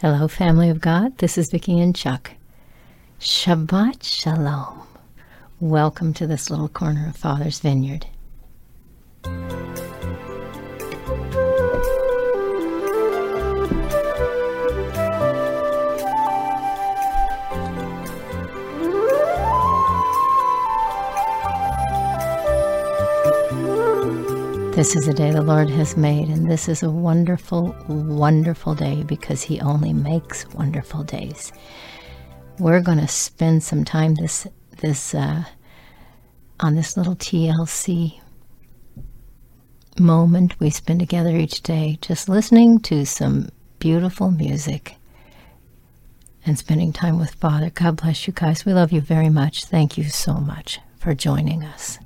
Hello, family of God. This is Vicki and Chuck. Shabbat Shalom. Welcome to this little corner of Father's Vineyard. This is a day the Lord has made, and this is a wonderful, wonderful day because He only makes wonderful days. We're going to spend some time this this uh, on this little TLC moment we spend together each day, just listening to some beautiful music and spending time with Father. God bless you guys. We love you very much. Thank you so much for joining us.